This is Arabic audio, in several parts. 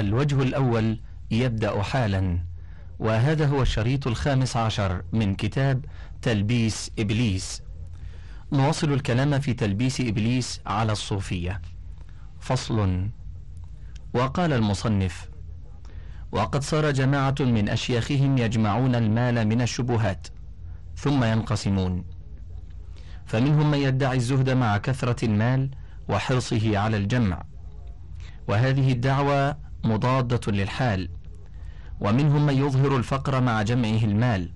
الوجه الأول يبدأ حالا وهذا هو الشريط الخامس عشر من كتاب تلبيس إبليس. نواصل الكلام في تلبيس إبليس على الصوفية. فصل. وقال المصنف وقد صار جماعة من أشياخهم يجمعون المال من الشبهات ثم ينقسمون. فمنهم من يدعي الزهد مع كثرة المال وحرصه على الجمع. وهذه الدعوة مضادة للحال ومنهم من يظهر الفقر مع جمعه المال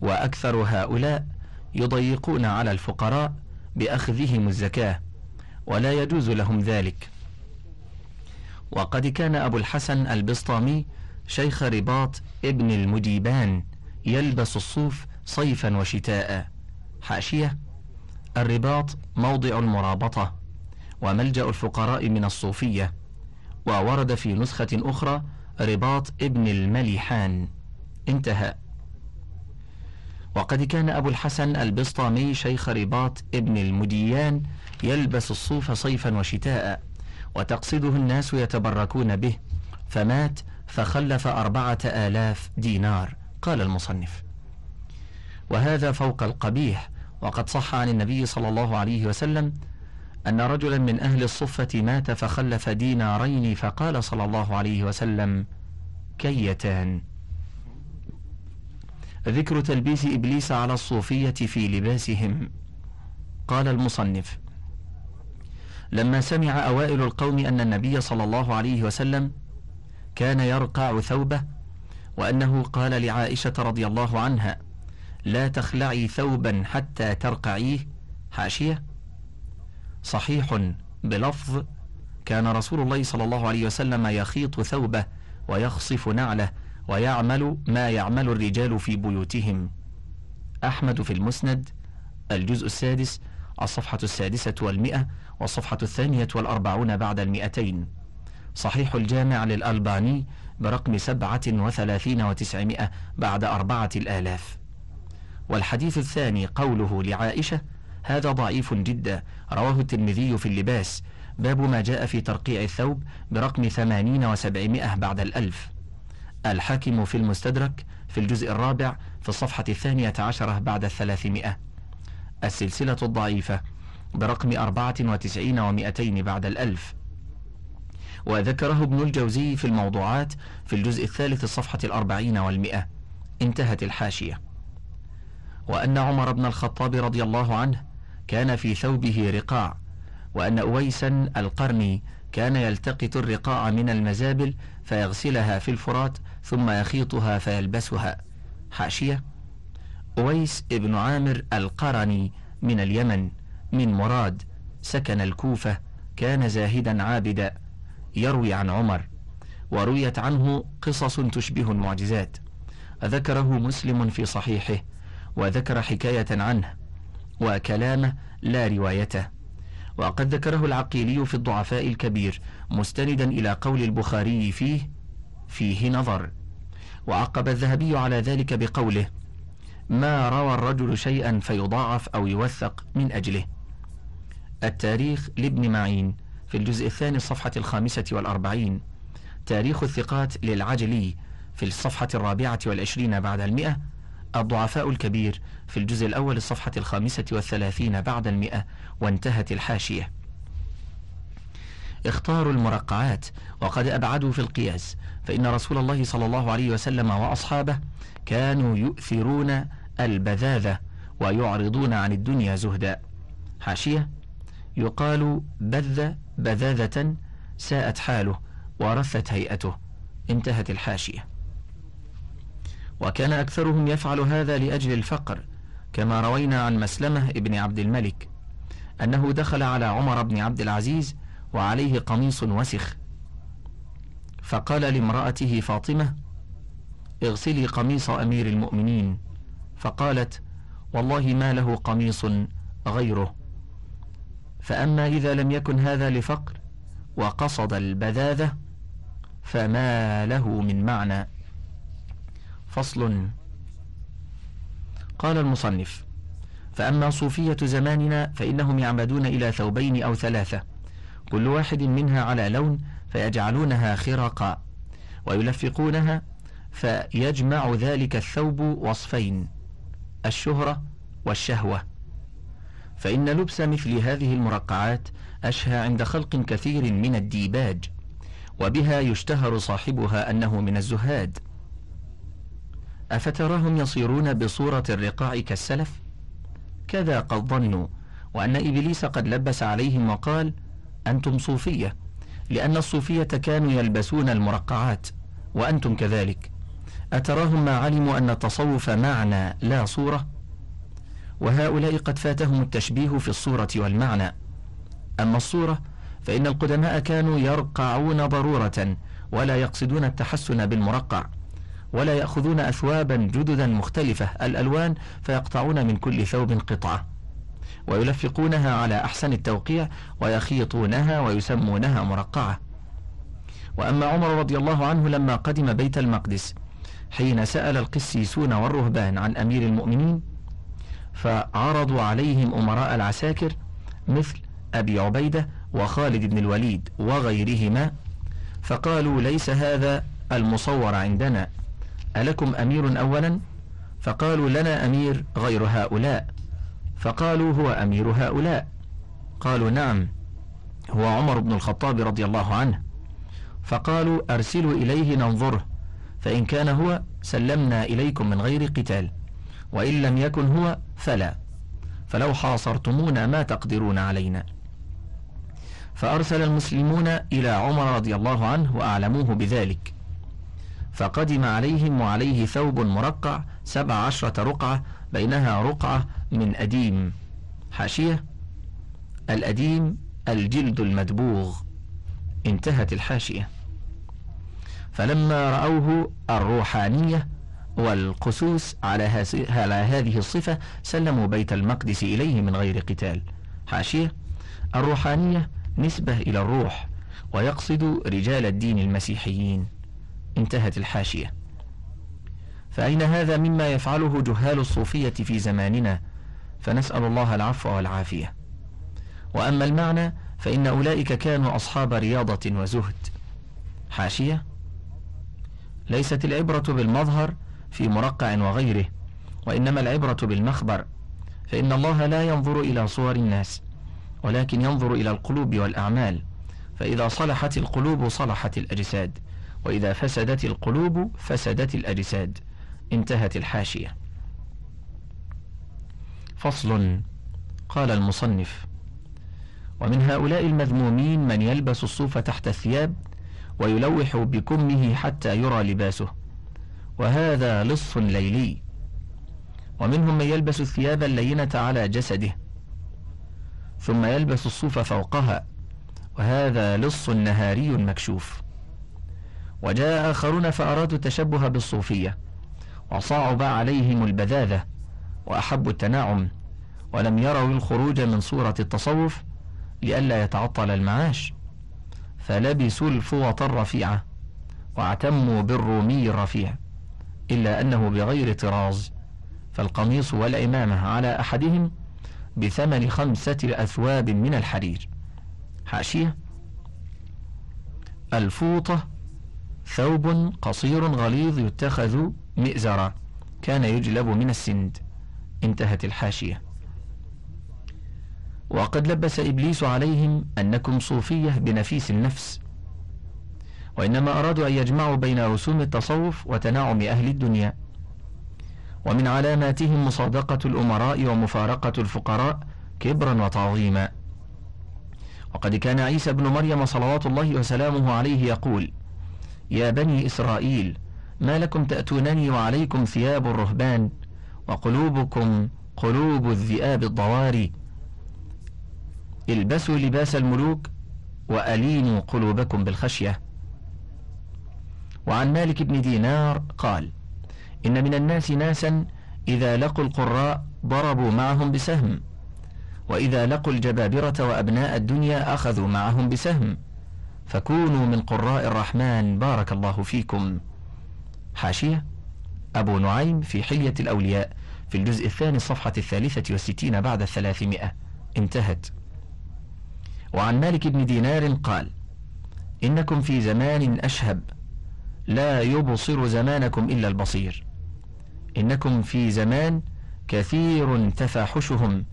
وأكثر هؤلاء يضيقون على الفقراء بأخذهم الزكاة ولا يجوز لهم ذلك. وقد كان أبو الحسن البسطامي شيخ رباط ابن المجيبان يلبس الصوف صيفا وشتاء. حاشية الرباط موضع المرابطة وملجأ الفقراء من الصوفية. وورد في نسخة أخرى رباط ابن المليحان. انتهى. وقد كان أبو الحسن البسطامي شيخ رباط ابن المديان يلبس الصوف صيفا وشتاء وتقصده الناس يتبركون به فمات فخلف أربعة آلاف دينار قال المصنف. وهذا فوق القبيح وقد صح عن النبي صلى الله عليه وسلم أن رجلا من أهل الصفة مات فخلف دينارين فقال صلى الله عليه وسلم كيتان. ذكر تلبيس إبليس على الصوفية في لباسهم. قال المصنف لما سمع أوائل القوم أن النبي صلى الله عليه وسلم كان يرقع ثوبه وأنه قال لعائشة رضي الله عنها لا تخلعي ثوبا حتى ترقعيه حاشية صحيح بلفظ كان رسول الله صلى الله عليه وسلم يخيط ثوبه ويخصف نعله ويعمل ما يعمل الرجال في بيوتهم. أحمد في المسند الجزء السادس الصفحة السادسة والمئة والصفحة الثانية والأربعون بعد المئتين. صحيح الجامع للألباني برقم سبعة وثلاثين وتسعمائة بعد أربعة الآلاف. والحديث الثاني قوله لعائشة هذا ضعيف جدا. رواه الترمذي في اللباس. باب ما جاء في ترقيع الثوب برقم ثمانين وسبعمائة بعد الألف. الحاكم في المستدرك في الجزء الرابع في الصفحة الثانية عشرة بعد الثلاثمائة. السلسلة الضعيفة برقم أربعة وتسعين ومائتين بعد الألف. وذكره ابن الجوزي في الموضوعات في الجزء الثالث الصفحة الأربعين والمئة انتهت الحاشية. وأن عمر بن الخطاب رضي الله عنه كان في ثوبه رقاع وأن أويسا القرني كان يلتقط الرقاع من المزابل فيغسلها في الفرات ثم يخيطها فيلبسها. حاشية أويس ابن عامر القرني من اليمن من مراد سكن الكوفة كان زاهدا عابدا يروي عن عمر ورويت عنه قصص تشبه المعجزات. ذكره مسلم في صحيحه وذكر حكاية عنه. وكلامه لا روايته. وقد ذكره العقيلي في الضعفاء الكبير مستندا إلى قول البخاري فيه فيه نظر. وعقب الذهبي على ذلك بقوله ما روى الرجل شيئا فيضاعف أو يوثق من أجله. التاريخ لابن معين في الجزء الثاني الصفحة الخامسة والأربعين. تاريخ الثقات للعجلي في الصفحة الرابعة والعشرين بعد المئة. الضعفاء الكبير في الجزء الأول الصفحة الخامسة والثلاثين بعد المئة وانتهت الحاشية. اختاروا المرقعات وقد أبعدوا في القياس فإن رسول الله صلى الله عليه وسلم وأصحابه كانوا يؤثرون البذاذة ويعرضون عن الدنيا زهدا. حاشية يقال بذ بذاذة ساءت حاله ورثت هيئته. انتهت الحاشية. وكان أكثرهم يفعل هذا لأجل الفقر كما روينا عن مسلمة ابن عبد الملك أنه دخل على عمر بن عبد العزيز وعليه قميص وسخ. فقال لامرأته فاطمة اغسلي قميص أمير المؤمنين. فقالت والله ما له قميص غيره. فأما إذا لم يكن هذا لفقر وقصد البذاذة فما له من معنى. فصل. قال المصنف فأما صوفية زماننا فإنهم يعمدون إلى ثوبين أو ثلاثة كل واحد منها على لون فيجعلونها خرقا ويلفقونها فيجمع ذلك الثوب وصفين الشهرة والشهوة. فإن لبس مثل هذه المرقعات أشهى عند خلق كثير من الديباج وبها يشتهر صاحبها أنه من الزهاد. أفتراهم يصيرون بصورة الرقاع كالسلف؟ كذا قد ظنوا وأن إبليس قد لبس عليهم وقال أنتم صوفية لأن الصوفية كانوا يلبسون المرقعات وأنتم كذلك. أتراهم ما علموا أن التصوف معنى لا صورة؟ وهؤلاء قد فاتهم التشبيه في الصورة والمعنى. أما الصورة فإن القدماء كانوا يرقعون ضرورة ولا يقصدون التحسن بالمرقع. ولا يأخذون أثوابا جددا مختلفة. الألوان فيقطعون من كل ثوب قطعة. ويلفقونها على أحسن التوقيع ويخيطونها ويسمونها مرقعة. وأما عمر رضي الله عنه لما قدم بيت المقدس حين سأل القسيسون والرهبان عن أمير المؤمنين فعرضوا عليهم أمراء العساكر مثل أبي عبيدة وخالد بن الوليد وغيرهما فقالوا ليس هذا المصور عندنا. ألكم أمير أولا؟ فقالوا لنا أمير غير هؤلاء. فقالوا هو أمير هؤلاء. قالوا نعم هو عمر بن الخطاب رضي الله عنه. فقالوا أرسلوا إليه ننظره فإن كان هو سلمنا إليكم من غير قتال وإن لم يكن هو فلا. فلو حاصرتمونا ما تقدرون علينا. فأرسل المسلمون إلى عمر رضي الله عنه وأعلموه بذلك. فقدم عليهم وعليه ثوب مرقع سبع عشرة رقعة بينها رقعة من أديم. حاشية. الأديم الجلد المدبوغ. انتهت الحاشية. فلما رأوه الروحانية والقسوس على, على هذه الصفة سلموا بيت المقدس إليه من غير قتال. حاشية. الروحانية نسبة إلى الروح ويقصد رجال الدين المسيحيين. انتهت الحاشية. فأين هذا مما يفعله جهال الصوفية في زماننا؟ فنسأل الله العفو والعافية. وأما المعنى فإن أولئك كانوا أصحاب رياضة وزهد. حاشية؟ ليست العبرة بالمظهر في مرقع وغيره وإنما العبرة بالمخبر. فإن الله لا ينظر إلى صور الناس ولكن ينظر إلى القلوب والأعمال. فإذا صلحت القلوب صلحت الأجساد. وإذا فسدت القلوب فسدت الأجساد. انتهت الحاشية. فصل. قال المصنف ومن هؤلاء المذمومين من يلبس الصوف تحت الثياب ويلوح بكمه حتى يرى لباسه. وهذا لص ليلي. ومنهم من يلبس الثياب اللينة على جسده. ثم يلبس الصوف فوقها. وهذا لص نهاري مكشوف. وجاء آخرون فأرادوا التشبه بالصوفية وصعب عليهم البذاذة وأحبوا التناعم ولم يروا الخروج من صورة التصوف لئلا يتعطل المعاش فلبسوا الفوط الرفيعة واعتموا بالرومي الرفيع إلا أنه بغير طراز فالقميص والعمامة على أحدهم بثمن خمسة أثواب من الحرير حاشية الفوطة ثوب قصير غليظ يتخذ مئزرا كان يجلب من السند. انتهت الحاشية. وقد لبس إبليس عليهم أنكم صوفية بنفيس النفس. وإنما أرادوا أن يجمعوا بين رسوم التصوف وتناعم أهل الدنيا. ومن علاماتهم مصادقة الأمراء ومفارقة الفقراء كبرا وتعظيما. وقد كان عيسى بن مريم صلوات الله وسلامه عليه يقول يا بني إسرائيل ما لكم تأتونني وعليكم ثياب الرهبان وقلوبكم قلوب الذئاب الضواري. البسوا لباس الملوك وألينوا قلوبكم بالخشية. وعن مالك بن دينار قال إن من الناس ناسا إذا لقوا القراء ضربوا معهم بسهم وإذا لقوا الجبابرة وأبناء الدنيا أخذوا معهم بسهم. فكونوا من قراء الرحمن بارك الله فيكم. حاشية أبو نعيم في حلية الأولياء في الجزء الثاني الصفحة الثالثة والستين بعد الثلاثمائة. انتهت. وعن مالك بن دينار قال إنكم في زمان أشهب لا يبصر زمانكم إلا البصير. إنكم في زمان كثير تفاحشهم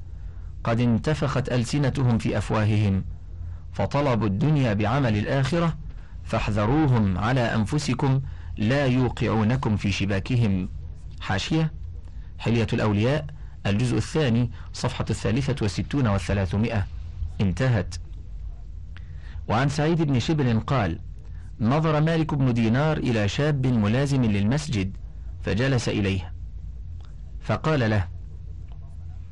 قد انتفخت ألسنتهم في أفواههم. فطلبوا الدنيا بعمل الآخرة فاحذروهم على أنفسكم لا يوقعونكم في شباكهم. حاشية حلية الأولياء الجزء الثاني صفحة الثالثة والستون والثلاثمائة. انتهت. وعن سعيد بن شبل قال نظر مالك بن دينار إلى شاب ملازم للمسجد فجلس إليه فقال له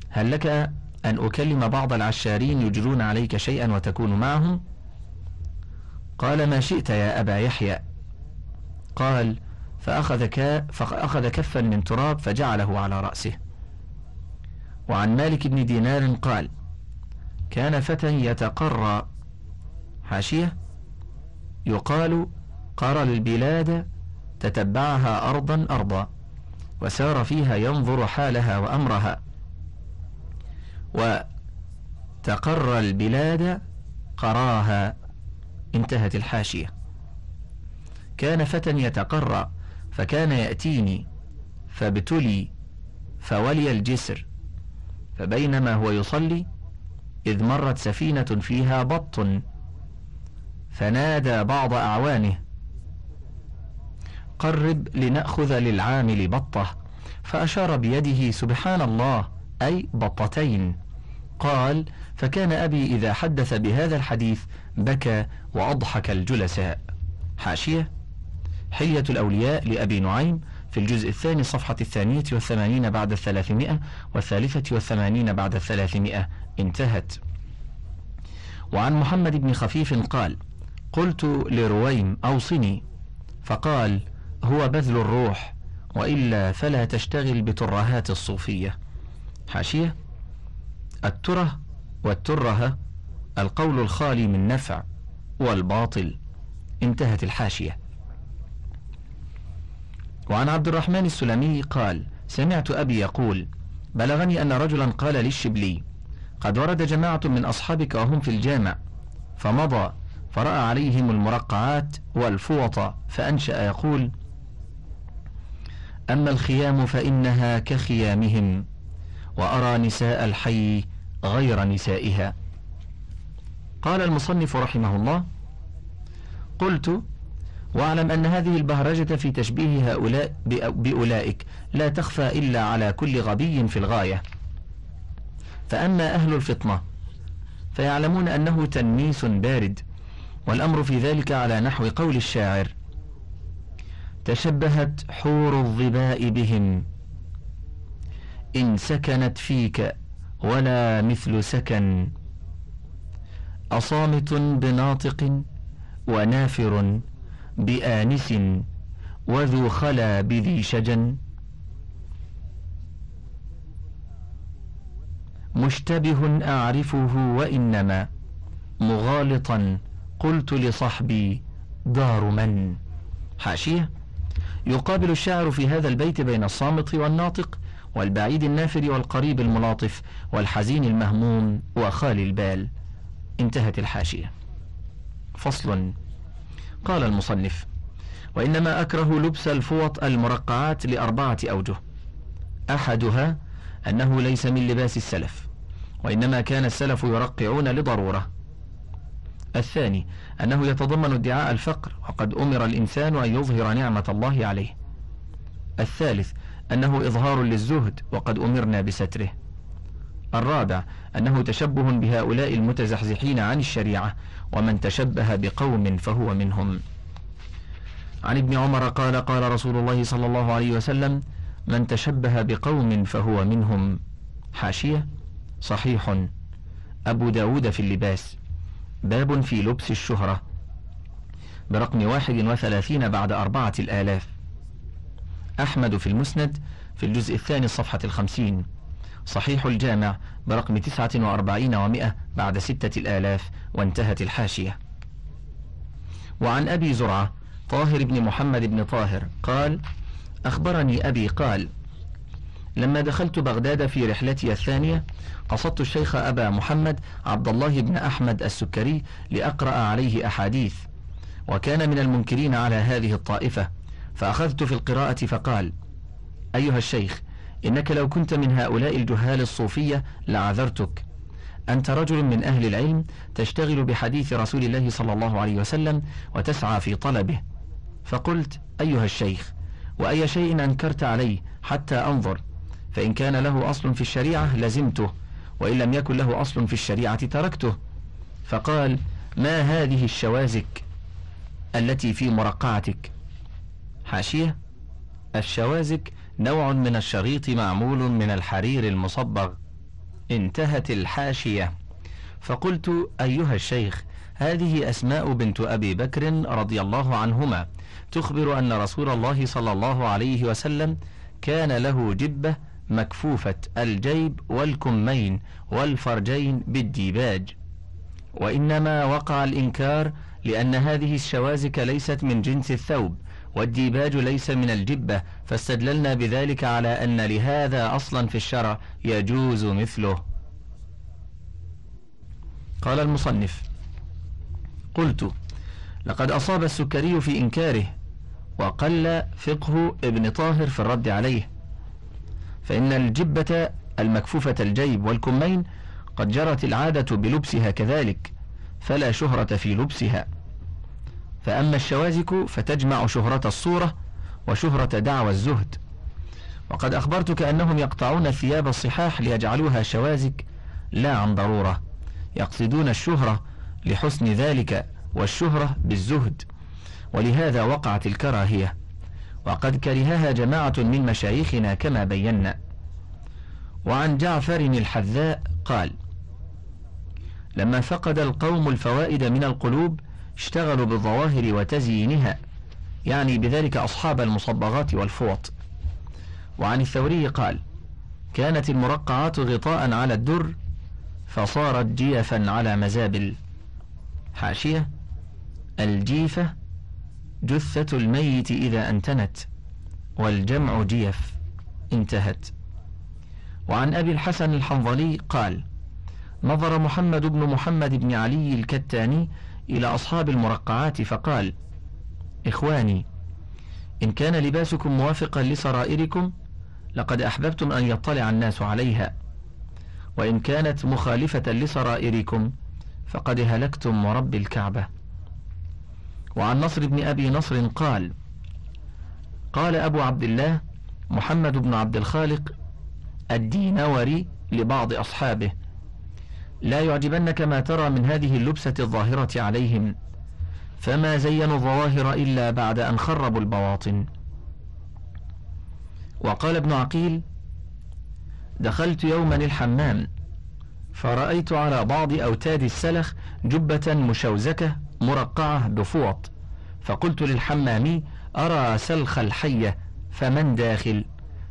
هل لك أن أكلم بعض العشارين يجرون عليك شيئا وتكون معهم؟ قال ما شئت يا أبا يحيى. قال فأخذ, فأخذ كفا من تراب فجعله على رأسه. وعن مالك بن دينار قال كان فتى يتقرى. حاشية. يقال قرى البلاد تتبعها أرضا أرضا وسار فيها ينظر حالها وأمرها. وتقر البلاد قراها. انتهت الحاشية. كان فتى يتقرى فكان يأتيني فابتلي فولي الجسر فبينما هو يصلي إذ مرت سفينة فيها بط فنادى بعض أعوانه قرب لنأخذ للعامل بطة. فأشار بيده سبحان الله أي بطتين. قال فكان أبي إذا حدث بهذا الحديث بكى وأضحك الجلساء. حاشية. حلية الأولياء لأبي نعيم في الجزء الثاني صفحة الثانية والثمانين بعد الثلاثمائة والثالثة والثمانين بعد الثلاثمائة. انتهت. وعن محمد بن خفيف قال قلت لرويم أوصني. فقال هو بذل الروح وإلا فلا تشتغل بترهات الصوفية. حاشية. الترة والترهة القول الخالي من نفع والباطل. انتهت الحاشية. وعن عبد الرحمن السلمي قال سمعت أبي يقول بلغني أن رجلا قال للشبلي قد ورد جماعة من أصحابك وهم في الجامع فمضى فرأى عليهم المرقعات والفوط فأنشأ يقول أما الخيام فإنها كخيامهم. وأرى نساء الحي غير نسائها. قال المصنف رحمه الله قلت واعلم أن هذه البهرجة في تشبيه هؤلاء بأولئك لا تخفى إلا على كل غبي في الغاية. فأما أهل الفطنة فيعلمون أنه تنميس بارد والأمر في ذلك على نحو قول الشاعر تشبهت حور الظباء بهم إن سكنت فيك ولا مثل سكن. أصامت بناطق ونافر بآنس وذو خلا بذي شجن. مشتبه أعرفه وإنما مغالطا قلت لصحبي دار من. حاشية. يقابل الشاعر في هذا البيت بين الصامت والناطق والبعيد النافر والقريب الملاطف والحزين المهموم وخالي البال. انتهت الحاشية. فصل. قال المصنف وإنما أكره لبس الفوط المرقعات لأربعة أوجه. أحدها أنه ليس من لباس السلف وإنما كان السلف يرقعون لضرورة. الثاني أنه يتضمن ادعاء الفقر وقد أمر الإنسان أن يظهر نعمة الله عليه. الثالث أنه إظهار للزهد وقد أمرنا بستره. الرابع أنه تشبه بهؤلاء المتزحزحين عن الشريعة ومن تشبه بقوم فهو منهم. عن ابن عمر قال قال رسول الله صلى الله عليه وسلم من تشبه بقوم فهو منهم. حاشية؟ صحيح. أبو داود في اللباس. باب في لبس الشهرة. برقم واحد وثلاثين بعد أربعة الآلاف. أحمد في المسند في الجزء الثاني الصفحة الخمسين. صحيح الجامع برقم تسعة وأربعين ومائة بعد ستة الآلاف وانتهت الحاشية. وعن أبي زرعة طاهر بن محمد بن طاهر قال أخبرني أبي قال لما دخلت بغداد في رحلتي الثانية قصدت الشيخ أبا محمد عبد الله بن أحمد السكري لأقرأ عليه أحاديث وكان من المنكرين على هذه الطائفة. فأخذت في القراءة فقال أيها الشيخ إنك لو كنت من هؤلاء الجهال الصوفية لعذرتك. أنت رجل من أهل العلم تشتغل بحديث رسول الله صلى الله عليه وسلم وتسعى في طلبه. فقلت أيها الشيخ وأي شيء أنكرت عليه حتى أنظر فإن كان له أصل في الشريعة لزمته وإن لم يكن له أصل في الشريعة تركته. فقال ما هذه الشوازك التي في مرقعتك؟ حاشية. الشوازك نوع من الشريط معمول من الحرير المصبغ. انتهت الحاشية. فقلت أيها الشيخ هذه أسماء بنت أبي بكر رضي الله عنهما. تخبر أن رسول الله صلى الله عليه وسلم كان له جبة مكفوفة الجيب والكمين والفرجين بالديباج. وإنما وقع الإنكار لأن هذه الشوازك ليست من جنس الثوب والديباج ليس من الجبة فاستدللنا بذلك على أن لهذا أصلا في الشرع يجوز مثله. قال المصنف قلت لقد أصاب السكري في إنكاره وقل فقه ابن طاهر في الرد عليه. فإن الجبة المكفوفة الجيب والكمين قد جرت العادة بلبسها كذلك فلا شهرة في لبسها. فأما الشوازك فتجمع شهرة الصورة وشهرة دعوى الزهد. وقد أخبرتك أنهم يقطعون ثياب الصحاح ليجعلوها شوازك لا عن ضرورة يقصدون الشهرة لحسن ذلك والشهرة بالزهد ولهذا وقعت الكراهية. وقد كرهها جماعة من مشايخنا كما بينا. وعن جعفر الحذاء قال لما فقد القوم الفوائد من القلوب اشتغلوا بالظواهر وتزيينها يعني بذلك أصحاب المصبغات والفوط. وعن الثوري قال كانت المرقعات غطاء على الدر فصارت جيفا على مزابل. حاشية الجيفة جثة الميت إذا أنتنت والجمع جيف انتهت. وعن أبي الحسن الحنظلي قال نظر محمد بن محمد بن علي الكتاني إلى أصحاب المرقعات فقال إخواني إن كان لباسكم موافقا لسرائركم لقد أحببتم أن يطلع الناس عليها. وإن كانت مخالفة لسرائركم فقد هلكتم ورب الكعبة. وعن نصر بن أبي نصر قال قال أبو عبد الله محمد بن عبد الخالق الدينوري لبعض أصحابه. لا يعجبنك ما ترى من هذه اللبسة الظاهرة عليهم. فما زينوا الظواهر إلا بعد أن خربوا البواطن. وقال ابن عقيل دخلت يوما الحمام فرأيت على بعض أوتاد السلخ جبة مشوزكة مرقعة بفوط. فقلت للحمامي أرى سلخ الحية فمن داخل؟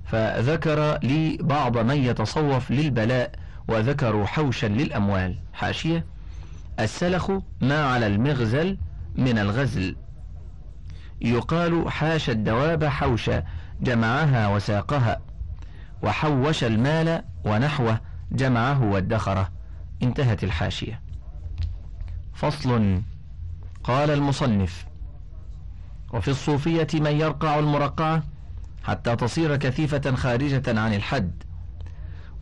فذكر لي بعض من يتصوف للبلاء وذكروا حوشا للأموال. حاشية. السلخ ما على المغزل من الغزل. يقال حاش الدواب حوشا جمعها وساقها. وحوش المال ونحوه جمعه وادخره. انتهت الحاشية. فصل. قال المصنف وفي الصوفية من يرقع المرقعة حتى تصير كثيفة خارجة عن الحد.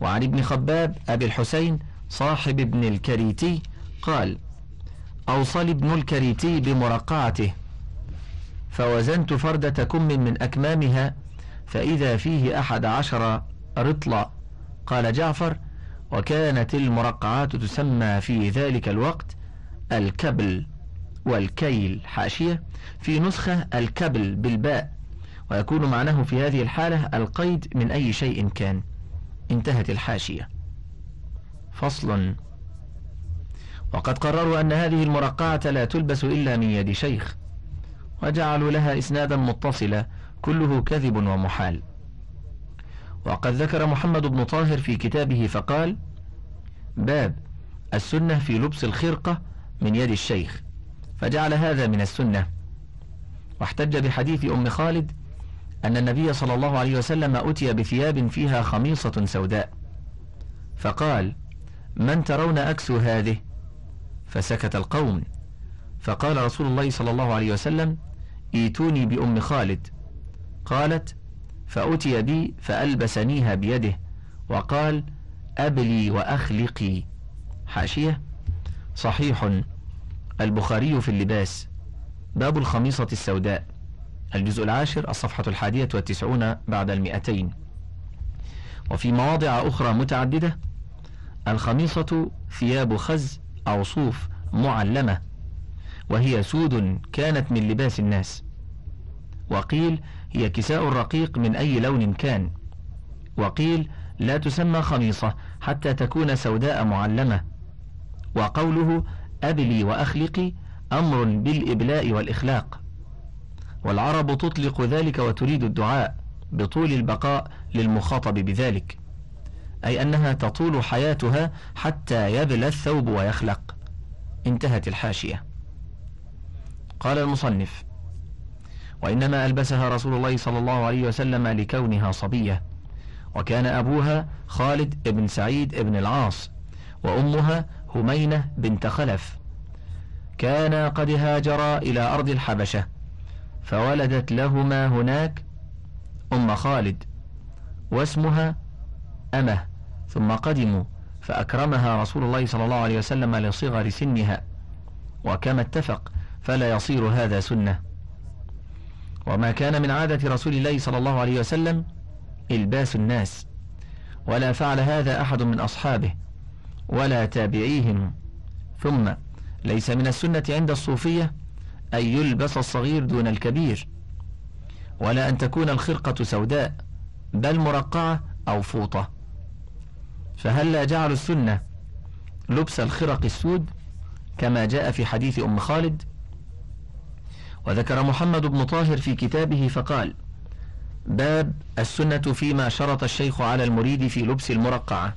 وعن ابن خباب أبي الحسين صاحب ابن الكريتي قال أوصل ابن الكريتي بمرقعته فوزنت فردة كم من أكمامها فإذا فيه أحد عشر رطلا. قال جعفر وكانت المرقعات تسمى في ذلك الوقت الكبل والكيل حاشية في نسخة الكبل بالباء ويكون معناه في هذه الحالة القيد من أي شيء كان. انتهت الحاشية. فصل وقد قرروا أن هذه المرقعة لا تلبس إلا من يد شيخ وجعلوا لها إسنادا متصلا كله كذب ومحال. وقد ذكر محمد بن طاهر في كتابه فقال باب السنة في لبس الخرقة من يد الشيخ فجعل هذا من السنة. واحتج بحديث أم خالد أن النبي صلى الله عليه وسلم أتي بثياب فيها خميصة سوداء. فقال من ترون أكس هذه؟ فسكت القوم. فقال رسول الله صلى الله عليه وسلم إيتوني بأم خالد. قالت فأتي بي فألبسنيها بيده. وقال أبلي وأخلقي. حاشية. صحيح البخاري في اللباس. باب الخميصة السوداء. الجزء العاشر الصفحة الحادية والتسعون بعد المئتين. وفي مواضع أخرى متعددة الخميصة ثياب خز أو صوف معلمة وهي سود كانت من لباس الناس. وقيل هي كساء رقيق من أي لون كان. وقيل لا تسمى خميصة حتى تكون سوداء معلمة. وقوله أبلي وأخلقي أمر بالإبلاء والإخلاق. والعرب تطلق ذلك وتريد الدعاء بطول البقاء للمخاطب بذلك أي أنها تطول حياتها حتى يبلى الثوب ويخلق. انتهت الحاشية. قال المصنف وإنما ألبسها رسول الله صلى الله عليه وسلم لكونها صبية وكان أبوها خالد بن سعيد بن العاص وأمها همينة بنت خلف. كانا قد هاجرا إلى أرض الحبشة. فولدت لهما هناك أم خالد واسمها أمة ثم قدموا فأكرمها رسول الله صلى الله عليه وسلم لصغر سنها وكما اتفق فلا يصير هذا سنة. وما كان من عادة رسول الله صلى الله عليه وسلم إلباس الناس ولا فعل هذا أحد من أصحابه ولا تابعيهم ثم ليس من السنة عند الصوفية أن يلبس الصغير دون الكبير ولا أن تكون الخرقة سوداء بل مرقعة أو فوطة. فهل لا جعلوا السنة لبس الخرق السود كما جاء في حديث أم خالد؟ وذكر محمد بن طاهر في كتابه فقال باب السنة فيما شرط الشيخ على المريد في لبس المرقعة.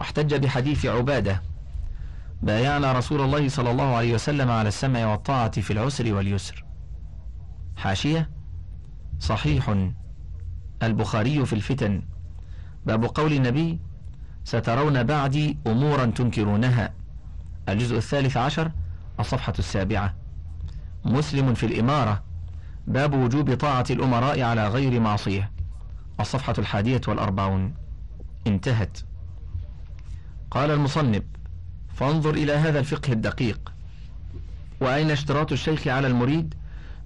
واحتج بحديث عبادة بايعنا رسول الله صلى الله عليه وسلم على السمع والطاعة في العسر واليسر. حاشية. صحيح. البخاري في الفتن. باب قول النبي سترون بعدي أمورا تنكرونها الجزء الثالث عشر الصفحة السابعة. مسلم في الإمارة. باب وجوب طاعة الأمراء على غير معصية. الصفحة الحادية والأربعون. انتهت. قال المصنب فانظر إلى هذا الفقه الدقيق. وأين اشتراط الشيخ على المريد؟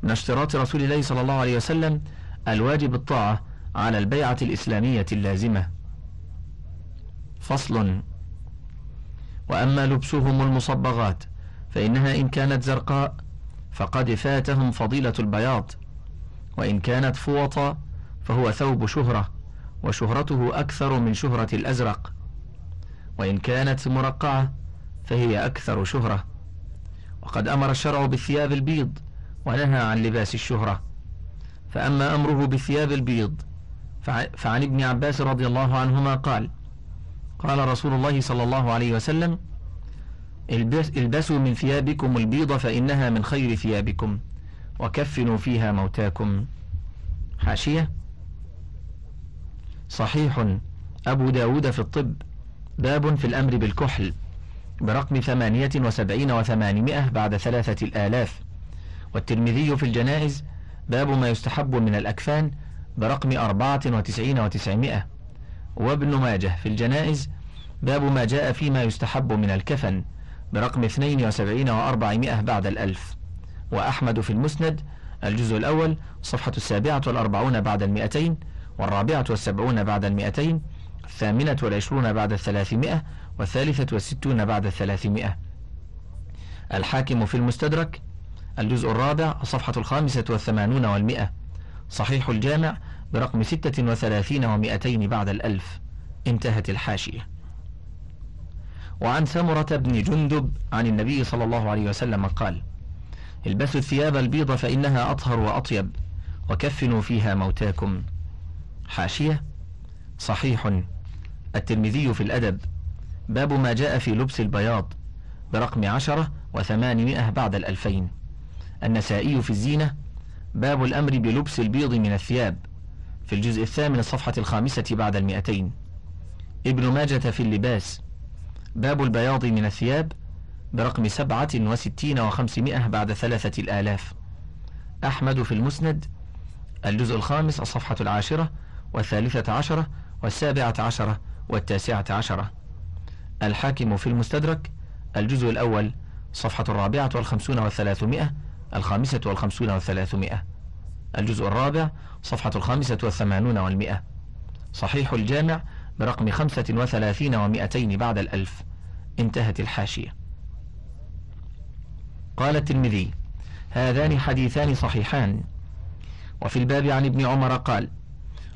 من اشتراط رسول الله صلى الله عليه وسلم الواجب الطاعة على البيعة الإسلامية اللازمة. فصل. وأما لبسهم المصبغات فإنها إن كانت زرقاء فقد فاتهم فضيلة البياض. وإن كانت فوطا فهو ثوب شهرة وشهرته أكثر من شهرة الأزرق. وإن كانت مرقعة فهي أكثر شهرة. وقد أمر الشرع بالثياب البيض ونهى عن لباس الشهرة. فأما أمره بالثياب البيض فعن ابن عباس رضي الله عنهما قال قال رسول الله صلى الله عليه وسلم البسوا من ثيابكم البيض فإنها من خير ثيابكم وكفنوا فيها موتاكم. حاشية. صحيح أبو داود في الطب باب في الأمر بالكحل. برقم ثمانية وسبعين وثمانمائة بعد ثلاثة الآلاف. والترمذي في الجنائز باب ما يستحب من الأكفان برقم أربعة وتسعين وتسعمائة. وابن ماجه في الجنائز باب ما جاء فيما يستحب من الكفن برقم 72 و400 بعد الألف. وأحمد في المسند الجزء الأول صفحة السابعة والأربعون بعد المئتين والرابعة والسبعون بعد المئتين الثامنة والعشرون بعد الثلاثمائة والثالثة والستون بعد الثلاثمائة الحاكم في المستدرك الجزء الرابع الصفحة الخامسة والثمانون والمئة. صحيح الجامع برقم ستة وثلاثين ومئتين بعد الألف. انتهت الحاشية. وعن سمرة بن جندب عن النبي صلى الله عليه وسلم قال البسوا الثياب البيض فإنها أطهر وأطيب وكفنوا فيها موتاكم. حاشية صحيح. الترمذي في الأدب. باب ما جاء في لبس البياض برقم عشرة وثمانمائة بعد الألفين. النسائي في الزينة باب الأمر بلبس البيض من الثياب في الجزء الثامن الصفحة الخامسة بعد المئتين. ابن ماجة في اللباس باب البياض من الثياب برقم سبعة وستين وخمسمائة بعد ثلاثة الآلاف. أحمد في المسند الجزء الخامس الصفحة العاشرة والثالثة عشرة والسابعة عشرة والتاسعة عشرة. الحاكم في المستدرك الجزء الأول صفحة الرابعة والخمسون والثلاثمائة الخامسة والخمسون والثلاثمائة. الجزء الرابع صفحة الخامسة والثمانون والمئة صحيح الجامع برقم خمسة وثلاثين ومئتين بعد الألف. انتهت الحاشية. قال الترمذي هذان حديثان صحيحان. وفي الباب عن ابن عمر قال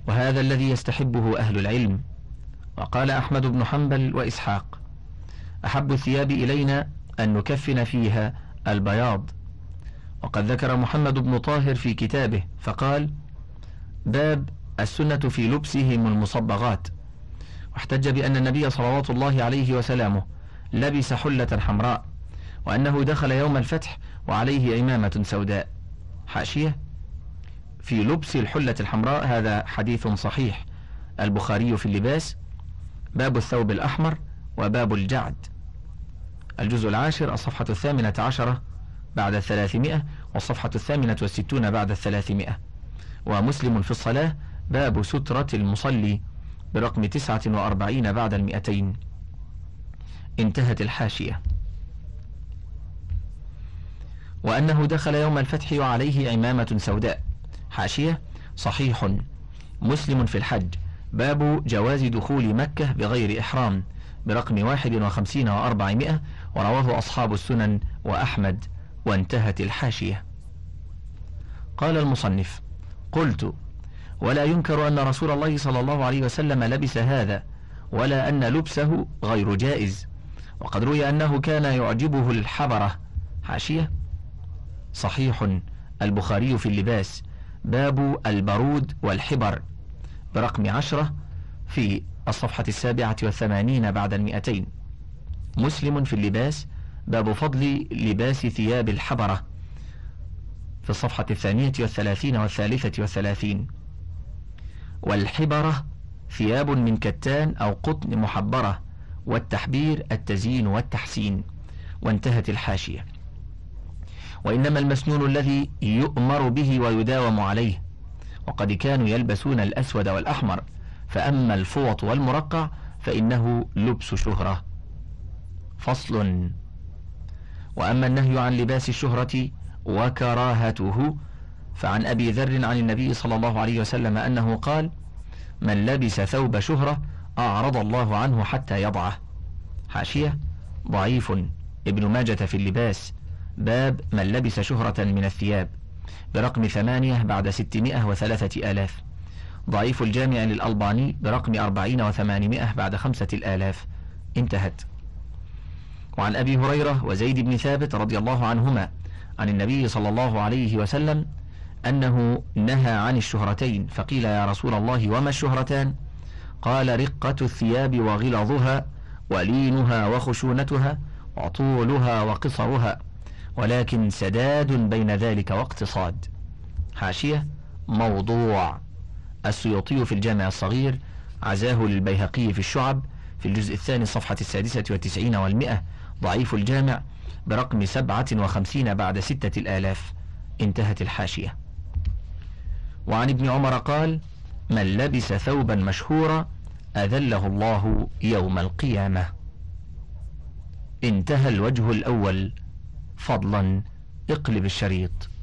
وهذا الذي يستحبه أهل العلم. وقال أحمد بن حنبل وإسحاق أحب الثياب إلينا أن نكفن فيها البياض. وقد ذكر محمد بن طاهر في كتابه فقال باب السنة في لبسهم المصبغات. واحتج بأن النبي صلوات الله عليه وسلامه لبس حلة حمراء وأنه دخل يوم الفتح وعليه عمامة سوداء. حاشية في لبس الحلة الحمراء هذا حديث صحيح. البخاري في اللباس باب الثوب الأحمر وباب الجعد. الجزء العاشر الصفحة الثامنة عشرة بعد الثلاثمائة والصفحة الثامنة والستون بعد الثلاثمائة. ومسلم في الصلاة باب سترة المصلي برقم تسعة وأربعين بعد المئتين. انتهت الحاشية. وأنه دخل يوم الفتح وعليه عمامة سوداء. حاشية صحيح. مسلم في الحج. باب جواز دخول مكة بغير إحرام برقم واحد وخمسين وأربعمائة ورواه أصحاب السنن وأحمد وانتهت الحاشية. قال المصنف قلت ولا ينكر أن رسول الله صلى الله عليه وسلم لبس هذا ولا أن لبسه غير جائز وقد روي أنه كان يعجبه الحبرة. حاشية. صحيح البخاري في اللباس. باب البرود والحبر. برقم عشرة في الصفحة السابعة والثمانين بعد المئتين. مسلم في اللباس باب فضل لباس ثياب الحبرة. في الصفحة الثانية والثلاثين والثالثة والثلاثين. والحبرة ثياب من كتان أو قطن محبرة والتحبير التزيين والتحسين. وانتهت الحاشية. وإنما المسنون الذي يؤمر به ويداوم عليه. وقد كانوا يلبسون الأسود والأحمر. فأما الفوط والمرقع فإنه لبس شهرة. فصل. وأما النهي عن لباس الشهرة وكراهته فعن أبي ذر عن النبي صلى الله عليه وسلم أنه قال من لبس ثوب شهرة أعرض الله عنه حتى يضعه حاشية. ضعيف. ابن ماجة في اللباس. باب من لبس شهرة من الثياب برقم ثمانية بعد ستمائة وثلاثة آلاف. ضعيف الجامع للألباني برقم أربعين وثمانمائة بعد خمسة الآلاف. انتهت. وعن أبي هريرة وزيد بن ثابت رضي الله عنهما عن النبي صلى الله عليه وسلم أنه نهى عن الشهرتين فقيل يا رسول الله وما الشهرتان؟ قال رقة الثياب وغلظها ولينها وخشونتها وطولها وقصرها. ولكن سداد بين ذلك واقتصاد. حاشية موضوع السيوطي في الجامع الصغير عزاه للبيهقي في الشعب في الجزء الثاني صفحة السادسة والتسعين والمئة ضعيف الجامع برقم سبعة وخمسين بعد ستة الآلاف. انتهت الحاشية. وعن ابن عمر قال من لبس ثوبا مشهورا أذله الله يوم القيامة. انتهى الوجه الأول. فضلا اقلب الشريط.